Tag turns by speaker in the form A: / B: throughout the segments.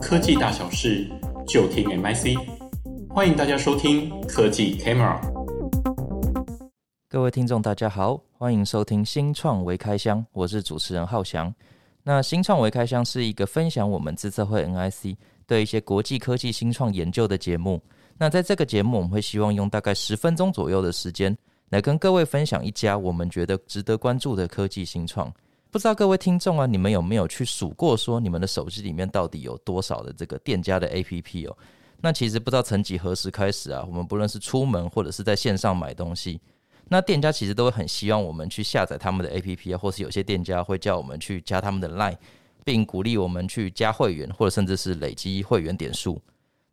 A: 科技大小事就听 MIC，欢迎大家收听科技 Camera。
B: 各位听众，大家好，欢迎收听新创微开箱，我是主持人浩翔。那新创微开箱是一个分享我们自策会 NIC 对一些国际科技新创研究的节目。那在这个节目，我们会希望用大概十分钟左右的时间，来跟各位分享一家我们觉得值得关注的科技新创。不知道各位听众啊，你们有没有去数过，说你们的手机里面到底有多少的这个店家的 APP 哦？那其实不知道曾几何时开始啊，我们不论是出门或者是在线上买东西，那店家其实都会很希望我们去下载他们的 APP 啊，或是有些店家会叫我们去加他们的 Line，并鼓励我们去加会员，或者甚至是累积会员点数。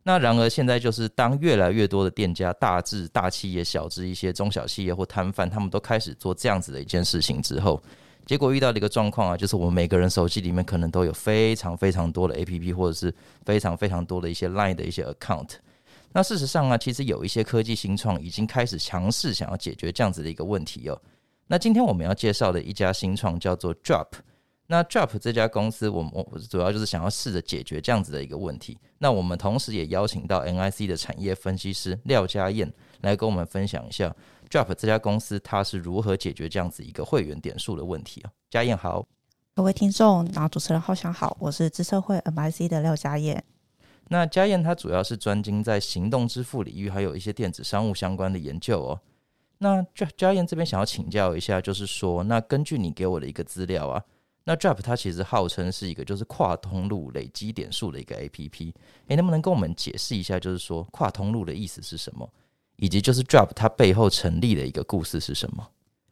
B: 那然而现在就是当越来越多的店家，大至大企业，小至一些中小企业或摊贩，他们都开始做这样子的一件事情之后。结果遇到的一个状况啊，就是我们每个人手机里面可能都有非常非常多的 APP，或者是非常非常多的一些 Line 的一些 Account。那事实上啊，其实有一些科技新创已经开始尝试想要解决这样子的一个问题哦。那今天我们要介绍的一家新创叫做 Drop。那 Drop 这家公司，我们我主要就是想要试着解决这样子的一个问题。那我们同时也邀请到 NIC 的产业分析师廖家燕来跟我们分享一下。Drop 这家公司，它是如何解决这样子一个会员点数的问题啊？家燕好，
C: 各位听众，然后主持人浩翔好，我是资社会 MIC 的廖家燕。
B: 那家燕她主要是专精在行动支付领域，还有一些电子商务相关的研究哦。那家家燕这边想要请教一下，就是说，那根据你给我的一个资料啊，那 Drop 它其实号称是一个就是跨通路累积点数的一个 APP，诶，能不能跟我们解释一下，就是说跨通路的意思是什么？以及就是 Drop 它背后成立的一个故事是什么？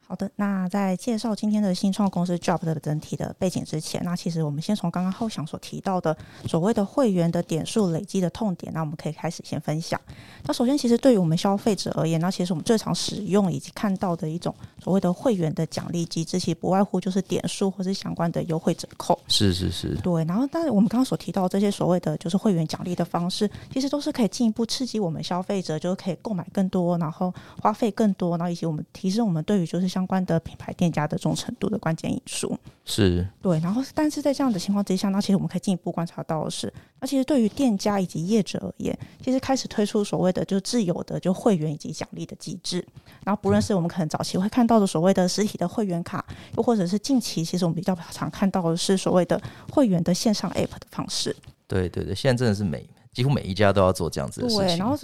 C: 好的，那在介绍今天的新创公司 Drop 的整体的背景之前，那其实我们先从刚刚浩翔所提到的所谓的会员的点数累积的痛点，那我们可以开始先分享。那首先，其实对于我们消费者而言，那其实我们最常使用以及看到的一种所谓的会员的奖励机制，其实不外乎就是点数或是相关的优惠折扣。
B: 是是是，
C: 对。然后，但是我们刚刚所提到这些所谓的就是会员奖励的方式，其实都是可以进一步刺激我们消费者，就是可以购买更多，然后花费更多，然后以及我们提升我们对于就是相关的品牌店家的忠诚度的关键因素。
B: 是
C: 对。然后，但是在这样的情况之下，那其实我们可以进一步观察到的是，那其实对于店家以及业者而言，其实开始推出所谓的就自由的就会员以及奖励的机制，然后不论是我们可能早期会看到的所谓的实体的会员卡，又或者是近期其实我们比较常看到的是所谓的会员的线上 App 的方式。
B: 对对对，现在真的是每几乎每一家都要做这样子的事情。
C: 对，然后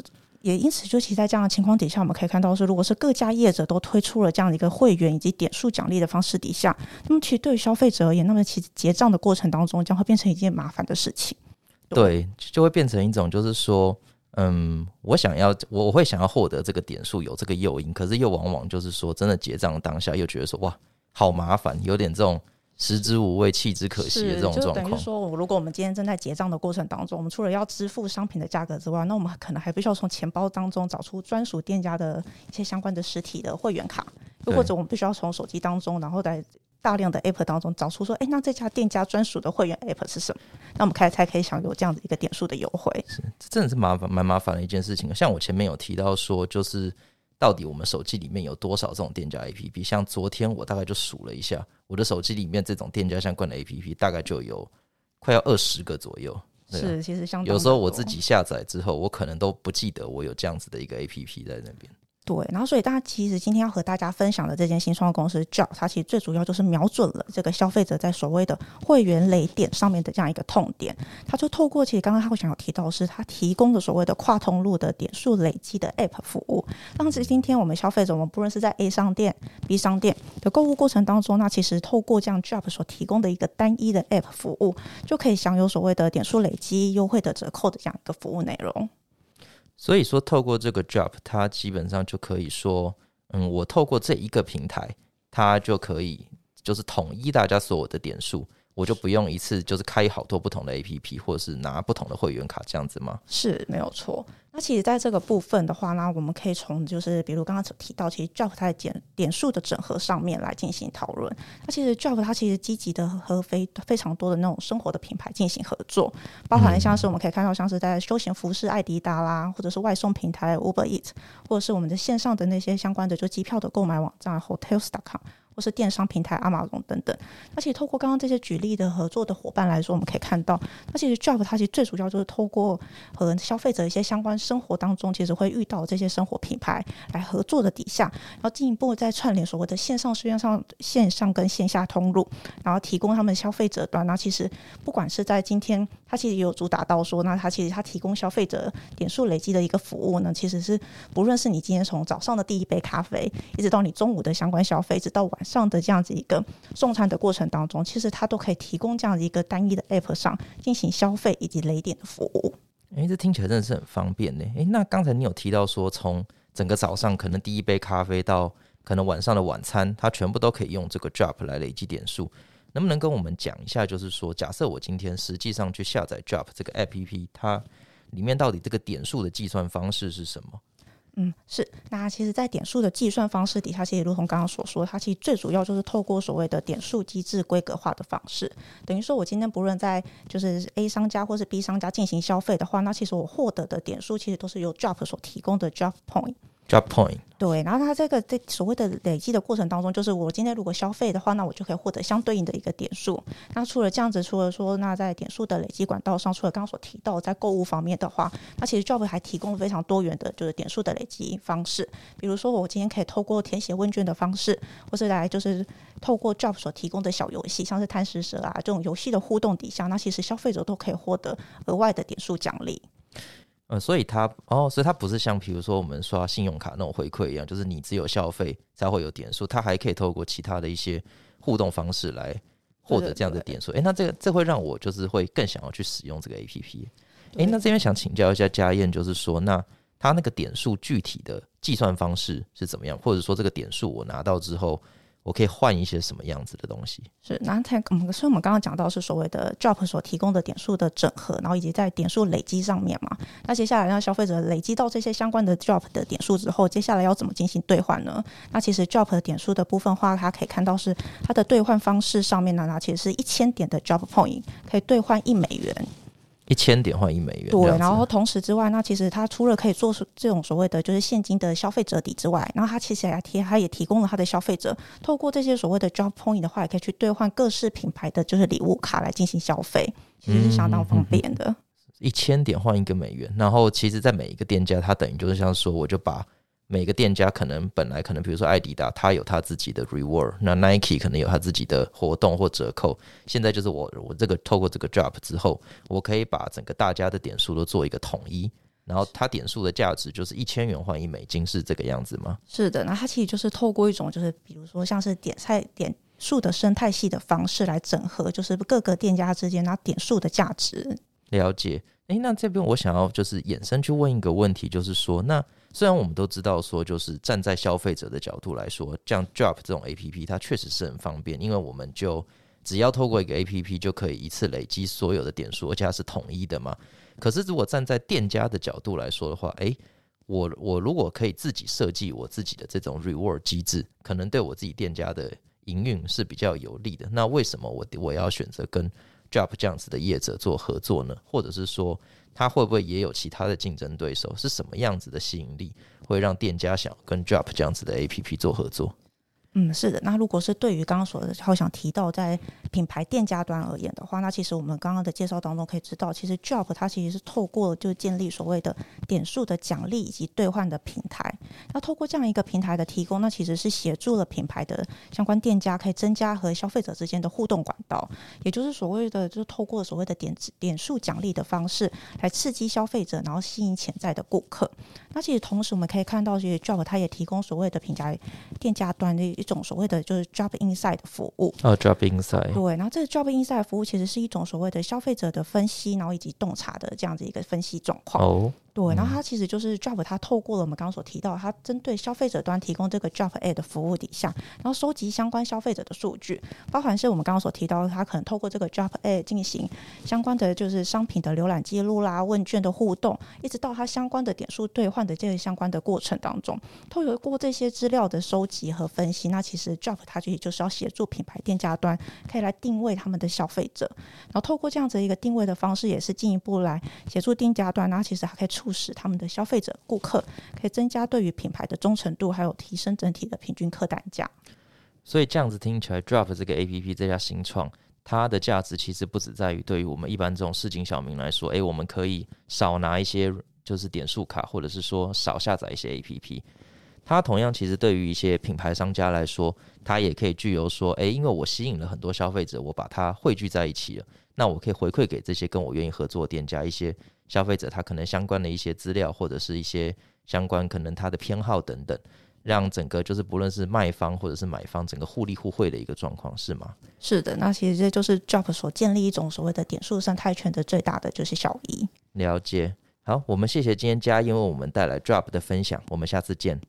C: 也因此就其实在这样的情况底下，我们可以看到是，如果是各家业者都推出了这样的一个会员以及点数奖励的方式底下，那么其实对于消费者而言，那么其实结账的过程当中将会变成一件麻烦的事情。对，
B: 对，就会变成一种就是说。嗯，我想要，我我会想要获得这个点数，有这个诱因，可是又往往就是说，真的结账当下又觉得说，哇，好麻烦，有点这种食之无味，弃之可惜的这种状况。
C: 等于说，我如果我们今天正在结账的过程当中，我们除了要支付商品的价格之外，那我们可能还必须要从钱包当中找出专属店家的一些相关的实体的会员卡，又或者我们必须要从手机当中，然后在。大量的 App 当中找出说，哎、欸，那这家店家专属的会员 App 是什么？那我们开才可以享有这样的一个点数的优惠。
B: 是，这真的是麻烦蛮麻烦的一件事情。像我前面有提到说，就是到底我们手机里面有多少这种店家 APP？像昨天我大概就数了一下，我的手机里面这种店家相关的 APP 大概就有快要二十个左右。
C: 是，其实相
B: 有时候我自己下载之后，我可能都不记得我有这样子的一个 APP 在那边。
C: 对，然后所以大家其实今天要和大家分享的这间新创公司 Drop，它其实最主要就是瞄准了这个消费者在所谓的会员累点上面的这样一个痛点。它就透过其实刚刚他会想要提到是，它提供的所谓的跨通路的点数累积的 App 服务，让其实今天我们消费者，我们不论是在 A 商店、B 商店的购物过程当中，那其实透过这样 Drop 所提供的一个单一的 App 服务，就可以享有所谓的点数累积优惠的折扣的这样一个服务内容。
B: 所以说，透过这个 job，它基本上就可以说，嗯，我透过这一个平台，它就可以就是统一大家所有的点数。我就不用一次就是开好多不同的 APP，或者是拿不同的会员卡这样子吗？
C: 是没有错。那其实在这个部分的话呢，我们可以从就是比如刚刚所提到，其实 j o b 它在点点数的整合上面来进行讨论。那其实 j o b 它其实积极的和非非常多的那种生活的品牌进行合作，包含像是我们可以看到像是在休闲服饰艾迪达啦，或者是外送平台 Uber Eats，或者是我们的线上的那些相关的就机票的购买网站 Hotels.com。或是电商平台 Amazon 等等。那其实透过刚刚这些举例的合作的伙伴来说，我们可以看到，那其实 Drop 它其实最主要就是透过和消费者一些相关生活当中，其实会遇到这些生活品牌来合作的底下，然后进一步再串联所谓的线上、线上、线上跟线下通路，然后提供他们消费者端。那其实不管是在今天，它其实也有主打到说，那它其实它提供消费者点数累积的一个服务呢，其实是不论是你今天从早上的第一杯咖啡，一直到你中午的相关消费，直到晚上的这样子一个送餐的过程当中，其实它都可以提供这样子一个单一的 App 上进行消费以及累点的服务。
B: 诶，这听起来真的是很方便呢。诶，那刚才你有提到说，从整个早上可能第一杯咖啡到可能晚上的晚餐，它全部都可以用这个 Drop 来累积点数。能不能跟我们讲一下，就是说，假设我今天实际上去下载 Drop 这个 APP，它里面到底这个点数的计算方式是什么？
C: 嗯，是。那其实，在点数的计算方式底下，其实如同刚刚所说，它其实最主要就是透过所谓的点数机制规格化的方式。等于说，我今天不论在就是 A 商家或是 B 商家进行消费的话，那其实我获得的点数其实都是由 j o b 所提供的 j o b Point。
B: Drop point
C: 对，然后它这个在所谓的累积的过程当中，就是我今天如果消费的话，那我就可以获得相对应的一个点数。那除了这样子，除了说那在点数的累积管道上，除了刚刚所提到在购物方面的话，那其实 job 还提供了非常多元的，就是点数的累积方式。比如说我今天可以透过填写问卷的方式，或是来就是透过 job 所提供的小游戏，像是贪食蛇啊这种游戏的互动底下，那其实消费者都可以获得额外的点数奖励。
B: 呃，所以它哦，所以它不是像比如说我们刷信用卡那种回馈一样，就是你只有消费才会有点数，它还可以透过其他的一些互动方式来获得这样的点数。诶、欸，那这个这会让我就是会更想要去使用这个 APP。诶、欸，那这边想请教一下家燕，就是说，那它那个点数具体的计算方式是怎么样，或者说这个点数我拿到之后，我可以换一些什么样子的东西？
C: 是，那才嗯，所以我们刚刚讲到是所谓的 Drop 所提供的点数的整合，然后以及在点数累积上面嘛。那接下来让消费者累积到这些相关的 Drop 的点数之后，接下来要怎么进行兑换呢？那其实 Drop 的点数的部分话，它可以看到是它的兑换方式上面呢，那其实是一千点的 Drop Point 可以兑换一美元。
B: 一千点换一美元，
C: 对。然后同时之外，那其实它除了可以做出这种所谓的就是现金的消费者抵之外，然后它其实还提，它也提供了它的消费者透过这些所谓的 Drop Point 的话，也可以去兑换各式品牌的就是礼物卡来进行消费，其实是相当方便的。
B: 一千点换一个美元，然后其实，在每一个店家，它等于就是像说，我就把。每个店家可能本来可能，比如说艾迪达，他有他自己的 reward，那 Nike 可能有他自己的活动或折扣。现在就是我我这个透过这个 Drop 之后，我可以把整个大家的点数都做一个统一，然后它点数的价值就是一千元换一美金，是这个样子吗？
C: 是的，那它其实就是透过一种就是比如说像是点菜点数的生态系的方式来整合，就是各个店家之间那点数的价值。
B: 了解。诶，那这边我想要就是衍生去问一个问题，就是说那。虽然我们都知道说，就是站在消费者的角度来说，像 Drop 这种 APP 它确实是很方便，因为我们就只要透过一个 APP 就可以一次累积所有的点数，而且它是统一的嘛。可是如果站在店家的角度来说的话，诶，我我如果可以自己设计我自己的这种 Reward 机制，可能对我自己店家的营运是比较有利的。那为什么我我要选择跟 Drop 这样子的业者做合作呢？或者是说，他会不会也有其他的竞争对手？是什么样子的吸引力会让店家想跟 Drop 这样子的 APP 做合作？
C: 嗯，是的。那如果是对于刚刚所，好想提到在品牌店家端而言的话，那其实我们刚刚的介绍当中可以知道，其实 Job 它其实是透过就建立所谓的点数的奖励以及兑换的平台。那透过这样一个平台的提供，那其实是协助了品牌的相关店家可以增加和消费者之间的互动管道，也就是所谓的就是透过所谓的点点数奖励的方式来刺激消费者，然后吸引潜在的顾客。那其实同时我们可以看到，其实 Job 它也提供所谓的品牌店家端的。一种所谓的就是 Drop Insight 的服务
B: 哦、oh，Drop Insight
C: 对，然后这个 Drop Insight 服务其实是一种所谓的消费者的分析，然后以及洞察的这样子一个分析状况哦。Oh. 对，然后它其实就是 Drop，它透过了我们刚刚所提到，它针对消费者端提供这个 Drop Ad 的服务底下，然后收集相关消费者的数据，包含是我们刚刚所提到，它可能透过这个 Drop Ad 进行相关的就是商品的浏览记录啦、问卷的互动，一直到它相关的点数兑换的这个相关的过程当中，透过这些资料的收集和分析，那其实 Drop 它其实就是要协助品牌店家端可以来定位他们的消费者，然后透过这样子一个定位的方式，也是进一步来协助店家端，然后其实还可以促使他们的消费者顾客可以增加对于品牌的忠诚度，还有提升整体的平均客单价。
B: 所以这样子听起来，Drop 这个 APP 这家新创，它的价值其实不只在于对于我们一般这种市井小民来说，诶、我们可以少拿一些就是点数卡，或者是说少下载一些 APP。它同样其实对于一些品牌商家来说，它也可以具有说，诶、因为我吸引了很多消费者，我把它汇聚在一起了，那我可以回馈给这些跟我愿意合作的店家一些消费者，他可能相关的一些资料，或者是一些相关可能他的偏好等等。让整个就是不论是卖方或者是买方，整个互利互惠的一个状况，是吗？
C: 是的，那其实这就是 Drop 所建立一种所谓的点数生态圈的最大的就是效益。
B: 了解，好，我们谢谢今天嘉因为我们带来 Drop 的分享，我们下次见。